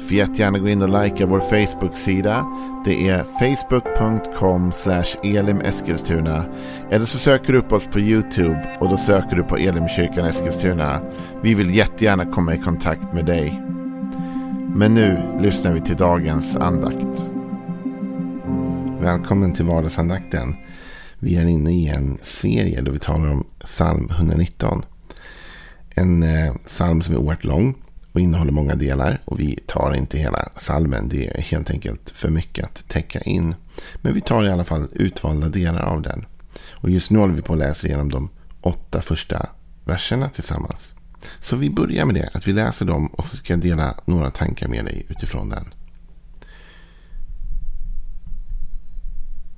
Får jättegärna gå in och likea vår Facebook-sida. Det är facebook.com elimeskilstuna. Eller så söker du upp oss på YouTube och då söker du på Elimkyrkan Eskilstuna. Vi vill jättegärna komma i kontakt med dig. Men nu lyssnar vi till dagens andakt. Välkommen till vardagsandakten. Vi är inne i en serie då vi talar om psalm 119. En eh, psalm som är oerhört lång och innehåller många delar. Och vi tar inte hela salmen. Det är helt enkelt för mycket att täcka in. Men vi tar i alla fall utvalda delar av den. Och just nu håller vi på att läsa igenom de åtta första verserna tillsammans. Så vi börjar med det, att vi läser dem och så ska jag dela några tankar med dig utifrån den.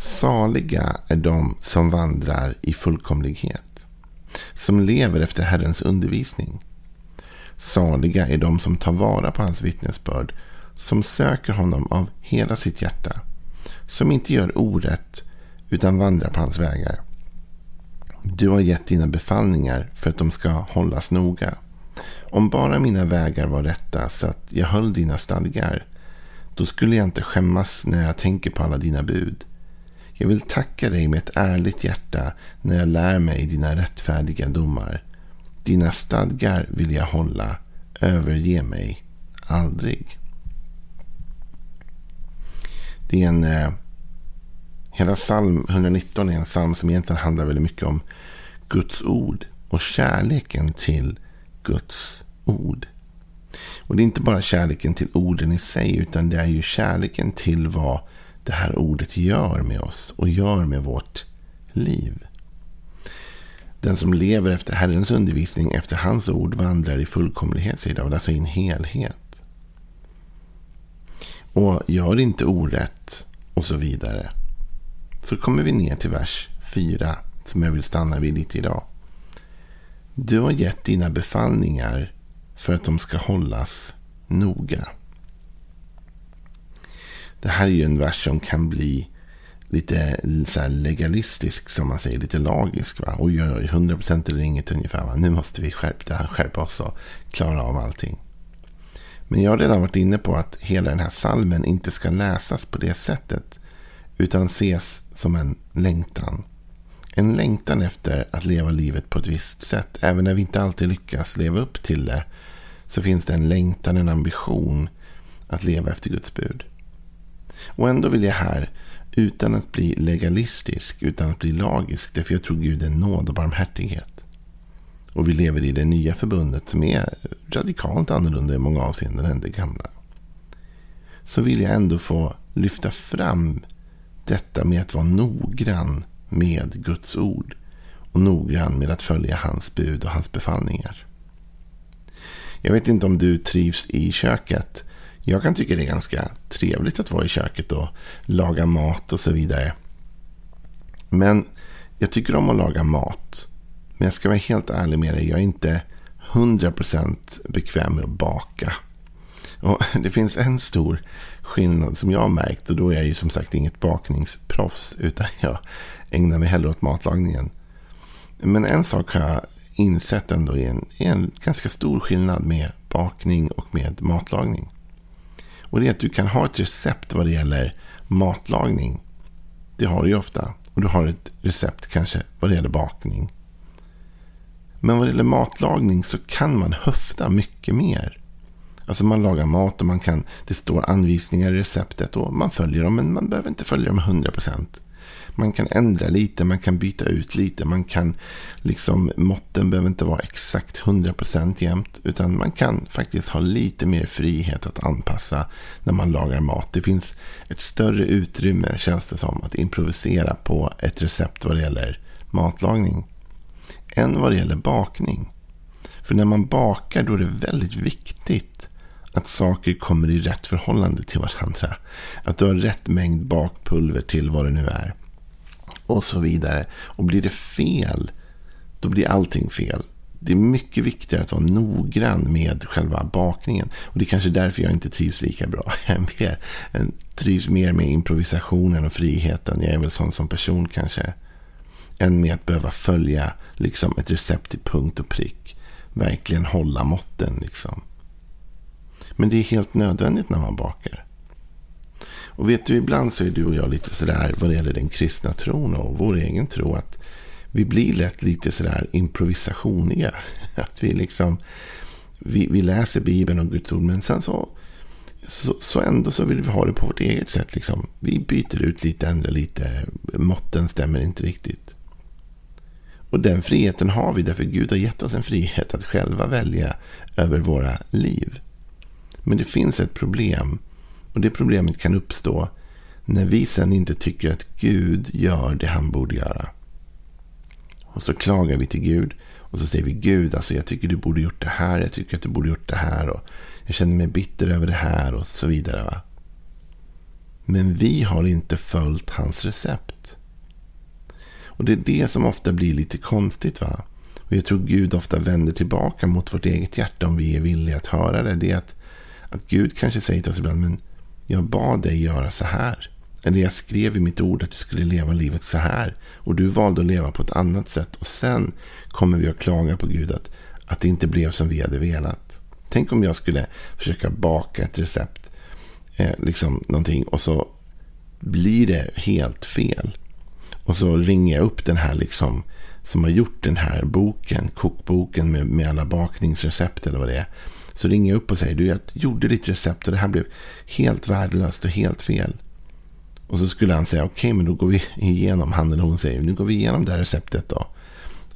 Saliga är de som vandrar i fullkomlighet, som lever efter Herrens undervisning. Saliga är de som tar vara på hans vittnesbörd, som söker honom av hela sitt hjärta, som inte gör orätt utan vandrar på hans vägar. Du har gett dina befallningar för att de ska hållas noga. Om bara mina vägar var rätta så att jag höll dina stadgar, då skulle jag inte skämmas när jag tänker på alla dina bud. Jag vill tacka dig med ett ärligt hjärta när jag lär mig dina rättfärdiga domar. Dina stadgar vill jag hålla. Överge mig aldrig. Det är en... Eh, hela psalm 119 är en psalm som egentligen handlar väldigt mycket om Guds ord och kärleken till Guds ord. Och det är inte bara kärleken till orden i sig utan det är ju kärleken till vad det här ordet gör med oss och gör med vårt liv. Den som lever efter Herrens undervisning, efter hans ord, vandrar i fullkomlighet, säger David. Alltså i en helhet. Och gör inte orätt och så vidare. Så kommer vi ner till vers 4, som jag vill stanna vid lite idag. Du har gett dina befallningar för att de ska hållas noga. Det här är ju en vers som kan bli lite så legalistisk som man säger, lite lagisk. Va? Oj, oj, oj, 100% eller inget ungefär. Va? Nu måste vi skärpa, skärpa oss och klara av allting. Men jag har redan varit inne på att hela den här salmen inte ska läsas på det sättet. Utan ses som en längtan. En längtan efter att leva livet på ett visst sätt. Även när vi inte alltid lyckas leva upp till det. Så finns det en längtan, en ambition att leva efter Guds bud. Och ändå vill jag här utan att bli legalistisk, utan att bli lagisk. Därför jag tror Gud är nåd och barmhärtighet. Och vi lever i det nya förbundet som är radikalt annorlunda i många avseenden än det gamla. Så vill jag ändå få lyfta fram detta med att vara noggrann med Guds ord. Och noggrann med att följa hans bud och hans befallningar. Jag vet inte om du trivs i köket. Jag kan tycka det är ganska trevligt att vara i köket och laga mat och så vidare. Men jag tycker om att laga mat. Men jag ska vara helt ärlig med dig. Jag är inte 100% bekväm med att baka. Och det finns en stor skillnad som jag har märkt. Och då är jag ju som sagt inget bakningsproffs. Utan jag ägnar mig hellre åt matlagningen. Men en sak har jag insett ändå är en, är en ganska stor skillnad med bakning och med matlagning. Och det är att du kan ha ett recept vad det gäller matlagning. Det har du ju ofta. Och du har ett recept kanske vad det gäller bakning. Men vad det gäller matlagning så kan man höfta mycket mer. Alltså man lagar mat och man kan, det står anvisningar i receptet och man följer dem men man behöver inte följa dem 100%. Man kan ändra lite, man kan byta ut lite. Man kan liksom, måtten behöver inte vara exakt 100% jämt. Utan man kan faktiskt ha lite mer frihet att anpassa när man lagar mat. Det finns ett större utrymme, känns det som, att improvisera på ett recept vad det gäller matlagning. Än vad det gäller bakning. För när man bakar då är det väldigt viktigt att saker kommer i rätt förhållande till varandra. Att du har rätt mängd bakpulver till vad det nu är och så vidare. Och blir det fel, då blir allting fel. Det är mycket viktigare att vara noggrann med själva bakningen. Och det är kanske därför jag inte trivs lika bra. Jag, mer, jag trivs mer med improvisationen och friheten. Jag är väl sån som person kanske. Än med att behöva följa liksom, ett recept till punkt och prick. Verkligen hålla måtten. Liksom. Men det är helt nödvändigt när man bakar. Och vet du, ibland så är du och jag lite sådär vad det gäller den kristna tron och vår egen tro. Att vi blir lätt lite sådär improvisationiga. Att vi liksom, vi, vi läser Bibeln och Guds ord, men sen så, så, så, ändå så vill vi ha det på vårt eget sätt. Liksom. Vi byter ut lite, ändrar lite, måtten stämmer inte riktigt. Och den friheten har vi därför Gud har gett oss en frihet att själva välja över våra liv. Men det finns ett problem och det problemet kan uppstå när vi sen inte tycker att Gud gör det han borde göra. Och så klagar vi till Gud. Och så säger vi Gud, alltså jag tycker du borde gjort det här. Jag tycker att du borde gjort det här. Och jag känner mig bitter över det här och så vidare. Va? Men vi har inte följt hans recept. Och det är det som ofta blir lite konstigt. va? Och jag tror Gud ofta vänder tillbaka mot vårt eget hjärta om vi är villiga att höra det. Det är att, att Gud kanske säger till oss ibland, men jag bad dig göra så här. Eller jag skrev i mitt ord att du skulle leva livet så här. Och du valde att leva på ett annat sätt. Och sen kommer vi att klaga på Gud att, att det inte blev som vi hade velat. Tänk om jag skulle försöka baka ett recept. Eh, liksom någonting. Och så blir det helt fel. Och så ringer jag upp den här liksom. Som har gjort den här boken. Kokboken med, med alla bakningsrecept eller vad det är. Så ringer jag upp och säger du jag gjorde ditt recept och det här blev helt värdelöst och helt fel. Och så skulle han säga okej okay, men då går vi igenom, han eller hon säger nu går vi igenom det här receptet då.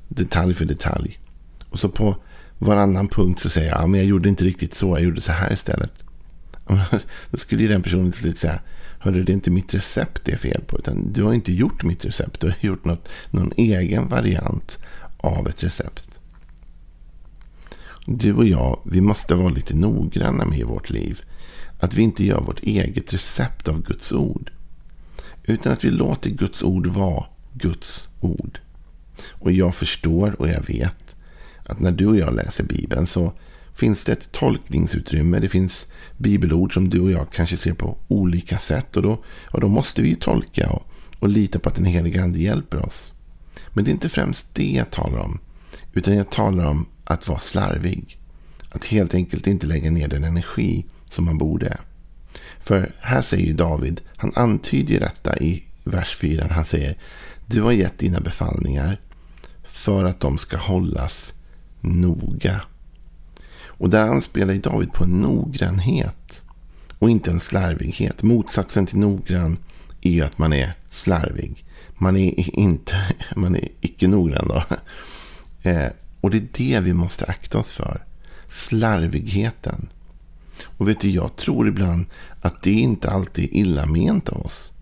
Detalj för detalj. Och så på varannan punkt så säger jag ja, men jag gjorde inte riktigt så, jag gjorde så här istället. Då skulle ju den personen till slut säga Hörru, det är inte mitt recept det är fel på. Utan du har inte gjort mitt recept. Du har gjort något, någon egen variant av ett recept. Du och jag, vi måste vara lite noggranna med i vårt liv. Att vi inte gör vårt eget recept av Guds ord. Utan att vi låter Guds ord vara Guds ord. Och jag förstår och jag vet att när du och jag läser Bibeln så finns det ett tolkningsutrymme. Det finns bibelord som du och jag kanske ser på olika sätt. Och då, och då måste vi ju tolka och, och lita på att den heliga ande hjälper oss. Men det är inte främst det jag talar om. Utan jag talar om att vara slarvig. Att helt enkelt inte lägga ner den energi som man borde. För här säger ju David, han antyder detta i vers 4. Han säger, du har gett dina befallningar för att de ska hållas noga. Och där anspelar David på en noggrannhet och inte en slarvighet. Motsatsen till noggrann är ju att man är slarvig. Man är inte, man är icke noggrann då. Eh, och det är det vi måste akta oss för. Slarvigheten. Och vet du, jag tror ibland att det inte alltid är illa ment av oss.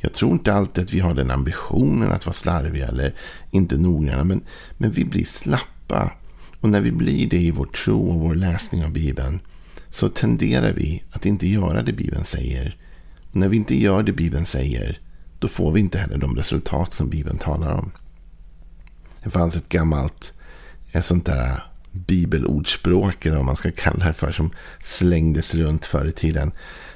Jag tror inte alltid att vi har den ambitionen att vara slarviga eller inte noggranna. Men, men vi blir slappa. Och när vi blir det i vår tro och vår läsning av Bibeln så tenderar vi att inte göra det Bibeln säger. Och när vi inte gör det Bibeln säger då får vi inte heller de resultat som Bibeln talar om. Det fanns ett gammalt ett sånt där bibelordspråk, eller vad man ska kalla det för, som slängdes runt förr i tiden.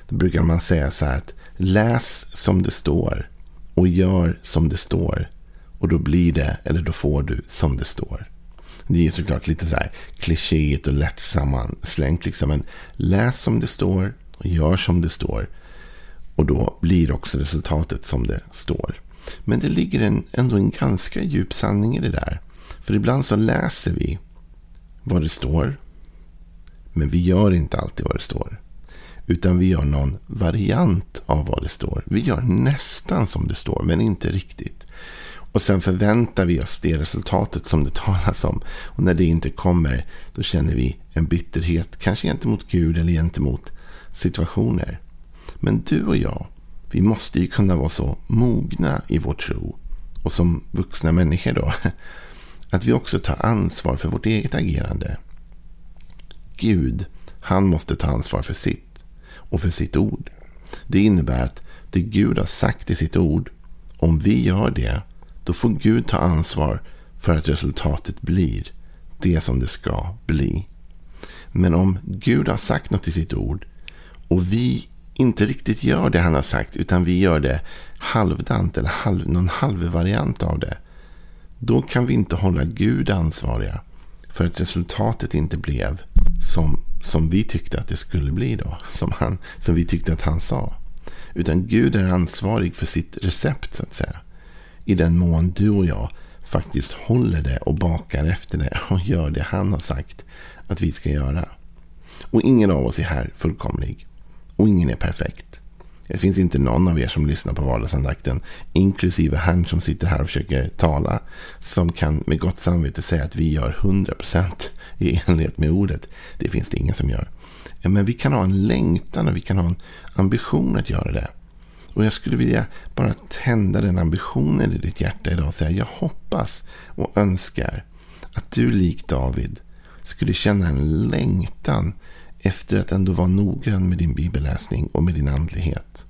Då brukar man säga så här att läs som det står och gör som det står. Och då blir det, eller då får du, som det står. Det är ju såklart lite så här klichéigt och lätt sammanslängt. Liksom. Men läs som det står och gör som det står. Och då blir också resultatet som det står. Men det ligger en, ändå en ganska djup sanning i det där. För ibland så läser vi vad det står. Men vi gör inte alltid vad det står. Utan vi gör någon variant av vad det står. Vi gör nästan som det står, men inte riktigt. Och sen förväntar vi oss det resultatet som det talas om. Och när det inte kommer, då känner vi en bitterhet. Kanske gentemot Gud eller gentemot situationer. Men du och jag, vi måste ju kunna vara så mogna i vår tro. Och som vuxna människor då. Att vi också tar ansvar för vårt eget agerande. Gud, han måste ta ansvar för sitt och för sitt ord. Det innebär att det Gud har sagt i sitt ord, om vi gör det, då får Gud ta ansvar för att resultatet blir det som det ska bli. Men om Gud har sagt något i sitt ord och vi inte riktigt gör det han har sagt utan vi gör det halvdant eller halv, någon halvvariant av det. Då kan vi inte hålla Gud ansvariga för att resultatet inte blev som, som vi tyckte att det skulle bli då. Som, han, som vi tyckte att han sa. Utan Gud är ansvarig för sitt recept så att säga. I den mån du och jag faktiskt håller det och bakar efter det och gör det han har sagt att vi ska göra. Och ingen av oss är här fullkomlig. Och ingen är perfekt. Det finns inte någon av er som lyssnar på vardagsandakten, inklusive han som sitter här och försöker tala, som kan med gott samvete säga att vi gör 100% i enlighet med ordet. Det finns det ingen som gör. Men vi kan ha en längtan och vi kan ha en ambition att göra det. Och jag skulle vilja bara tända den ambitionen i ditt hjärta idag och säga jag hoppas och önskar att du likt David skulle känna en längtan efter att ändå vara noggrann med din bibelläsning och med din andlighet.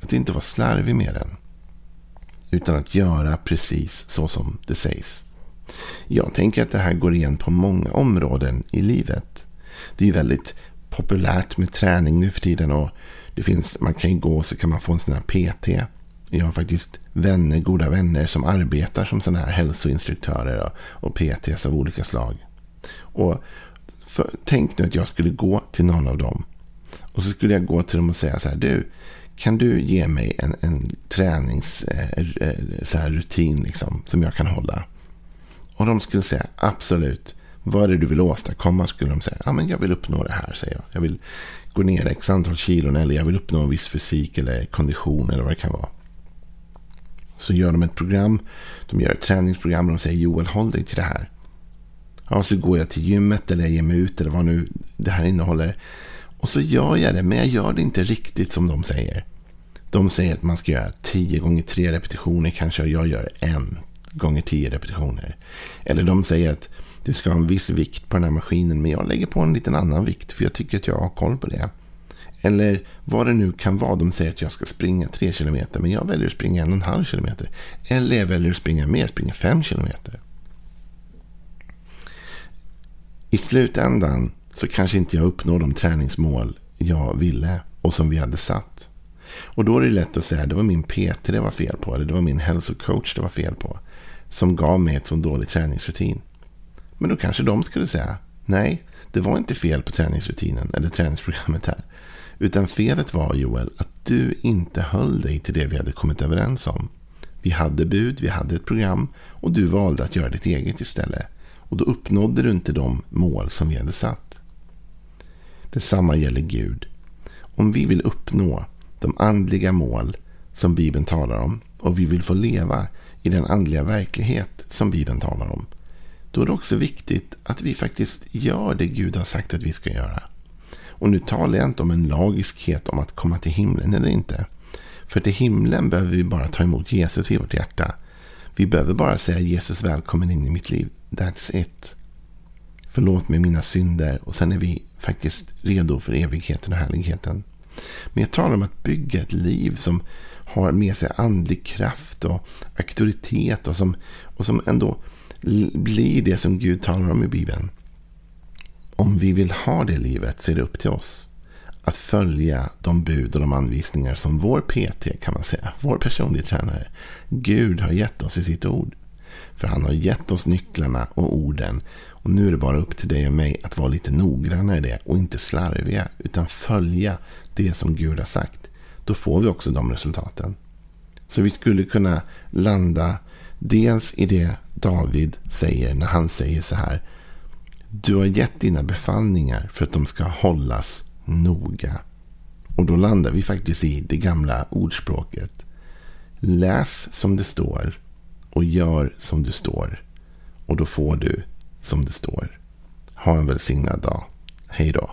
Att inte vara slarvig med den. Utan att göra precis så som det sägs. Jag tänker att det här går igen på många områden i livet. Det är väldigt populärt med träning nu för tiden. och det finns, Man kan ju gå så kan man få en sån här PT. Jag har faktiskt vänner, goda vänner som arbetar som sådana här hälsoinstruktörer och, och PTs av olika slag. Och för, tänk nu att jag skulle gå till någon av dem. Och så skulle jag gå till dem och säga så här. Du, kan du ge mig en, en träningsrutin eh, eh liksom, som jag kan hålla? Och de skulle säga absolut. Vad är det du vill åstadkomma? Skulle de säga. Ja, men jag vill uppnå det här, säger jag. Jag vill gå ner x antal kilon eller jag vill uppnå en viss fysik eller kondition eller vad det kan vara. Så gör de ett program. De gör ett träningsprogram och de säger Joel, håll dig till det här. Ja, så går jag till gymmet eller jag ger mig ut eller vad nu det här innehåller. Och så gör jag det, men jag gör det inte riktigt som de säger. De säger att man ska göra 10 gånger 3 repetitioner kanske och jag gör en gånger 10 repetitioner. Eller de säger att du ska ha en viss vikt på den här maskinen men jag lägger på en liten annan vikt för jag tycker att jag har koll på det. Eller vad det nu kan vara. De säger att jag ska springa 3 km men jag väljer att springa 1,5 km. Eller jag väljer att springa mer, springa 5 km. I slutändan så kanske inte jag uppnår de träningsmål jag ville och som vi hade satt. Och då är det lätt att säga att det var min PT det var fel på. Eller det var min hälsocoach det var fel på. Som gav mig ett så dålig träningsrutin. Men då kanske de skulle säga nej, det var inte fel på träningsrutinen eller träningsprogrammet här. Utan felet var Joel att du inte höll dig till det vi hade kommit överens om. Vi hade bud, vi hade ett program och du valde att göra ditt eget istället. Och då uppnådde du inte de mål som vi hade satt. Detsamma gäller Gud. Om vi vill uppnå de andliga mål som Bibeln talar om och vi vill få leva i den andliga verklighet som Bibeln talar om. Då är det också viktigt att vi faktiskt gör det Gud har sagt att vi ska göra. Och nu talar jag inte om en lagiskhet om att komma till himlen eller inte. För till himlen behöver vi bara ta emot Jesus i vårt hjärta. Vi behöver bara säga Jesus välkommen in i mitt liv. That's it. Förlåt mig mina synder och sen är vi faktiskt redo för evigheten och härligheten. Men jag talar om att bygga ett liv som har med sig andlig kraft och auktoritet och som, och som ändå blir det som Gud talar om i Bibeln. Om vi vill ha det livet så är det upp till oss att följa de bud och de anvisningar som vår PT kan man säga, vår personliga tränare, Gud har gett oss i sitt ord. För han har gett oss nycklarna och orden. Och nu är det bara upp till dig och mig att vara lite noggranna i det och inte slarviga. Utan följa det som Gud har sagt. Då får vi också de resultaten. Så vi skulle kunna landa dels i det David säger när han säger så här. Du har gett dina befallningar för att de ska hållas noga. Och då landar vi faktiskt i det gamla ordspråket. Läs som det står och gör som du står. Och då får du som det står. Ha en välsignad dag. Hej då.